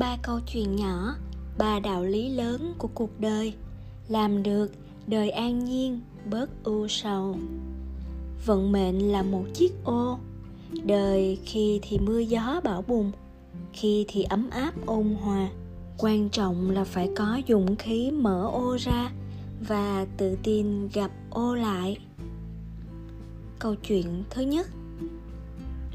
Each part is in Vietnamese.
ba câu chuyện nhỏ, ba đạo lý lớn của cuộc đời, làm được đời an nhiên bớt ưu sầu. Vận mệnh là một chiếc ô, đời khi thì mưa gió bão bùng, khi thì ấm áp ôn hòa. Quan trọng là phải có dũng khí mở ô ra và tự tin gặp ô lại. Câu chuyện thứ nhất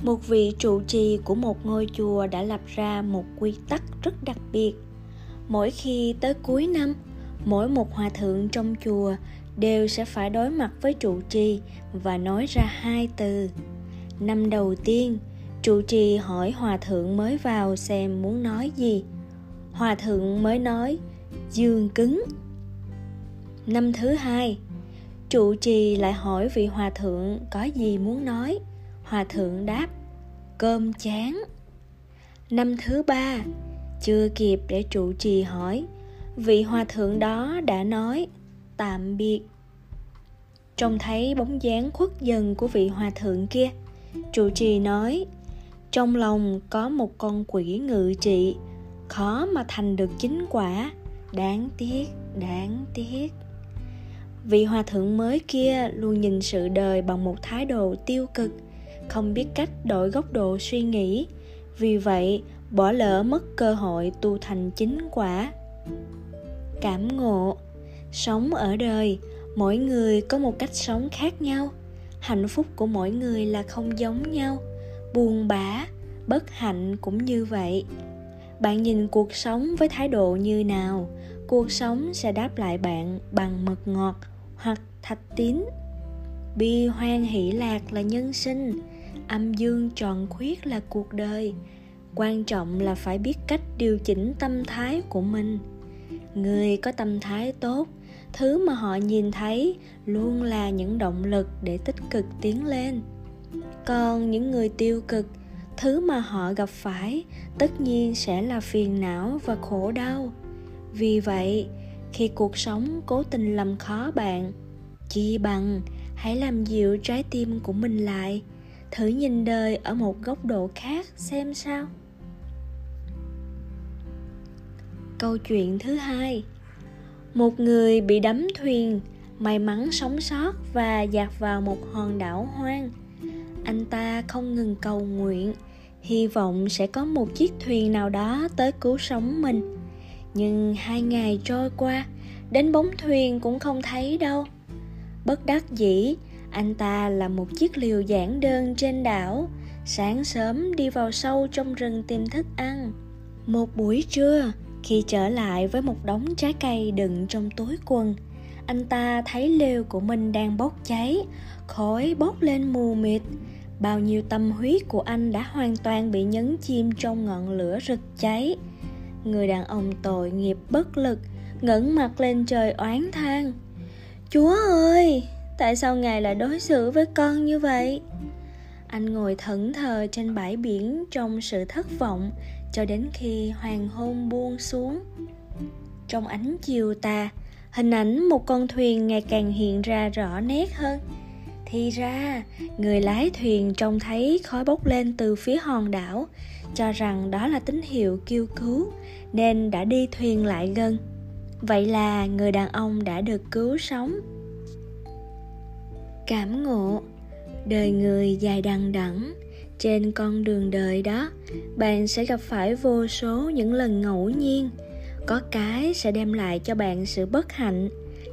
một vị trụ trì của một ngôi chùa đã lập ra một quy tắc rất đặc biệt. Mỗi khi tới cuối năm, mỗi một hòa thượng trong chùa đều sẽ phải đối mặt với trụ trì và nói ra hai từ. Năm đầu tiên, trụ trì hỏi hòa thượng mới vào xem muốn nói gì. Hòa thượng mới nói, dương cứng. Năm thứ hai, trụ trì lại hỏi vị hòa thượng có gì muốn nói hòa thượng đáp, cơm chán. Năm thứ ba, chưa kịp để trụ trì hỏi, vị hòa thượng đó đã nói, tạm biệt. Trông thấy bóng dáng khuất dần của vị hòa thượng kia, trụ trì nói, trong lòng có một con quỷ ngự trị, khó mà thành được chính quả. Đáng tiếc đáng tiếc. Vị hòa thượng mới kia luôn nhìn sự đời bằng một thái độ tiêu cực không biết cách đổi góc độ suy nghĩ. Vì vậy, bỏ lỡ mất cơ hội tu thành chính quả. Cảm ngộ. Sống ở đời, mỗi người có một cách sống khác nhau. Hạnh phúc của mỗi người là không giống nhau. Buồn bã, bất hạnh cũng như vậy. Bạn nhìn cuộc sống với thái độ như nào? Cuộc sống sẽ đáp lại bạn bằng mật ngọt hoặc thạch tín. Bi hoan hỷ lạc là nhân sinh âm dương tròn khuyết là cuộc đời. Quan trọng là phải biết cách điều chỉnh tâm thái của mình. Người có tâm thái tốt, thứ mà họ nhìn thấy luôn là những động lực để tích cực tiến lên. Còn những người tiêu cực, thứ mà họ gặp phải tất nhiên sẽ là phiền não và khổ đau. Vì vậy, khi cuộc sống cố tình làm khó bạn, chi bằng hãy làm dịu trái tim của mình lại thử nhìn đời ở một góc độ khác xem sao. Câu chuyện thứ hai, một người bị đắm thuyền, may mắn sống sót và dạt vào một hòn đảo hoang. Anh ta không ngừng cầu nguyện, hy vọng sẽ có một chiếc thuyền nào đó tới cứu sống mình. Nhưng hai ngày trôi qua, đến bóng thuyền cũng không thấy đâu. Bất đắc dĩ anh ta là một chiếc liều giản đơn trên đảo. Sáng sớm đi vào sâu trong rừng tìm thức ăn. Một buổi trưa, khi trở lại với một đống trái cây đựng trong túi quần, anh ta thấy lều của mình đang bốc cháy, khói bốc lên mù mịt. Bao nhiêu tâm huyết của anh đã hoàn toàn bị nhấn chìm trong ngọn lửa rực cháy. Người đàn ông tội nghiệp bất lực, ngẩng mặt lên trời oán than. Chúa ơi! Tại sao ngài lại đối xử với con như vậy? Anh ngồi thẫn thờ trên bãi biển trong sự thất vọng cho đến khi hoàng hôn buông xuống. Trong ánh chiều tà, hình ảnh một con thuyền ngày càng hiện ra rõ nét hơn. Thì ra, người lái thuyền trông thấy khói bốc lên từ phía hòn đảo, cho rằng đó là tín hiệu kêu cứu, nên đã đi thuyền lại gần. Vậy là người đàn ông đã được cứu sống cảm ngộ. Đời người dài đằng đẵng, trên con đường đời đó, bạn sẽ gặp phải vô số những lần ngẫu nhiên. Có cái sẽ đem lại cho bạn sự bất hạnh,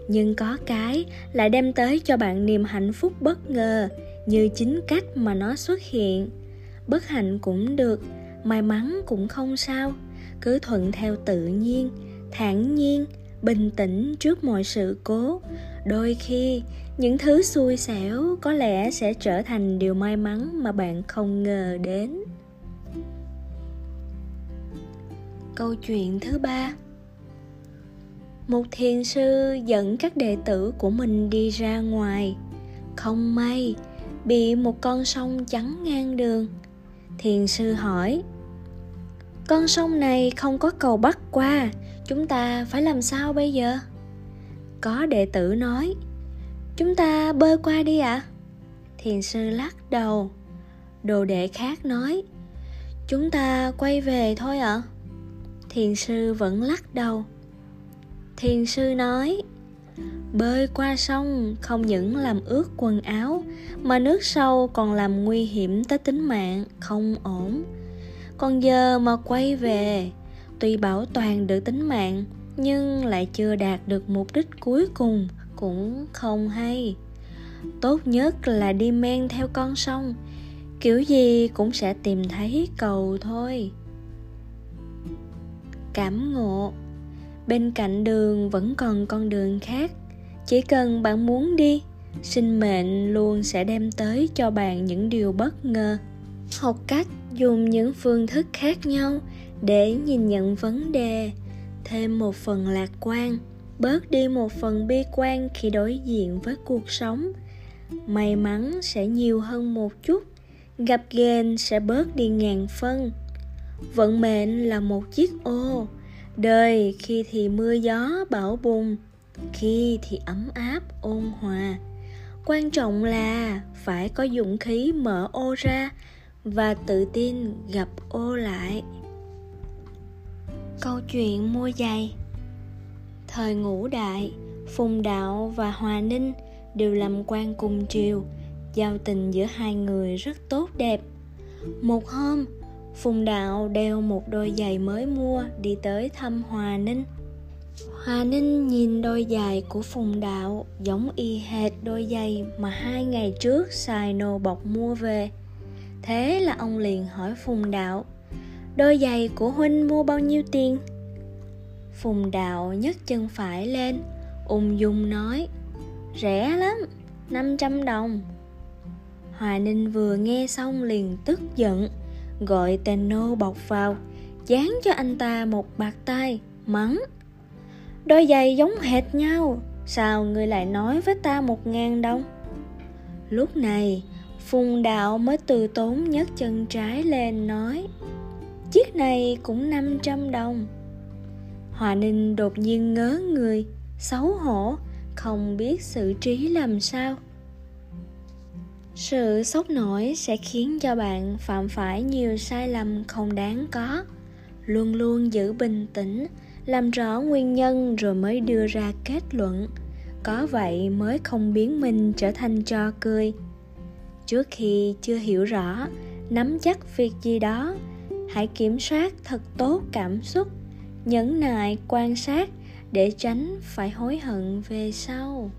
nhưng có cái lại đem tới cho bạn niềm hạnh phúc bất ngờ như chính cách mà nó xuất hiện. Bất hạnh cũng được, may mắn cũng không sao, cứ thuận theo tự nhiên, thản nhiên bình tĩnh trước mọi sự cố. Đôi khi, những thứ xui xẻo có lẽ sẽ trở thành điều may mắn mà bạn không ngờ đến. Câu chuyện thứ ba. Một thiền sư dẫn các đệ tử của mình đi ra ngoài. Không may, bị một con sông chắn ngang đường. Thiền sư hỏi con sông này không có cầu bắc qua, chúng ta phải làm sao bây giờ có đệ tử nói, chúng ta bơi qua đi ạ à? thiền sư lắc đầu đồ đệ khác nói, chúng ta quay về thôi ạ à? thiền sư vẫn lắc đầu thiền sư nói, bơi qua sông không những làm ướt quần áo, mà nước sâu còn làm nguy hiểm tới tính mạng, không ổn còn giờ mà quay về. Tuy bảo toàn được tính mạng, nhưng lại chưa đạt được mục đích cuối cùng, cũng không hay. Tốt nhất là đi men theo con sông, kiểu gì cũng sẽ tìm thấy cầu thôi. Cảm ngộ. Bên cạnh đường vẫn còn con đường khác. Chỉ cần bạn muốn đi, sinh mệnh luôn sẽ đem tới cho bạn những điều bất ngờ học cách dùng những phương thức khác nhau để nhìn nhận vấn đề. Thêm một phần lạc quan, bớt đi một phần bi quan khi đối diện với cuộc sống. May mắn sẽ nhiều hơn một chút, gặp ghen sẽ bớt đi ngàn phân. Vận mệnh là một chiếc ô, đời khi thì mưa gió bão bùng, khi thì ấm áp, ôn hòa. Quan trọng là phải có dũng khí mở ô ra và tự tin gặp ô lại. Câu chuyện mua giày. Thời ngũ đại, phùng đạo và hòa ninh đều làm quan cùng triều, giao tình giữa hai người rất tốt đẹp. Một hôm, phùng đạo đeo một đôi giày mới mua đi tới thăm hòa ninh. Hòa ninh nhìn đôi giày của phùng đạo giống y hệt đôi giày mà hai ngày trước xài nô bọc mua về thế là ông liền hỏi phùng đạo, đôi giày của huynh mua bao nhiêu tiền? Phùng đạo nhấc chân phải lên, ung dung nói, rẻ lắm 500 đồng. Hòa Ninh vừa nghe xong liền tức giận, Gọi tên nô bọc vào, Dán cho anh ta một bạc tay Mắng, Đôi giày giống hệt nhau, Sao người lại nói với ta một ngàn đồng? Lúc này Phùng đạo mới từ tốn nhấc chân trái lên nói, Chiếc này cũng 500 đồng. Hòa Ninh đột nhiên ngớ người, Xấu hổ, Không biết xử trí làm sao. Sự sốc nổi sẽ khiến cho bạn phạm phải nhiều sai lầm không đáng có, luôn luôn giữ bình tĩnh, làm rõ nguyên nhân rồi mới đưa ra kết luận. Có vậy mới không biến mình trở thành trò cười trước khi chưa hiểu rõ, nắm chắc việc gì đó. Hãy kiểm soát thật tốt cảm xúc, nhẫn nại, quan sát để tránh phải hối hận về sau.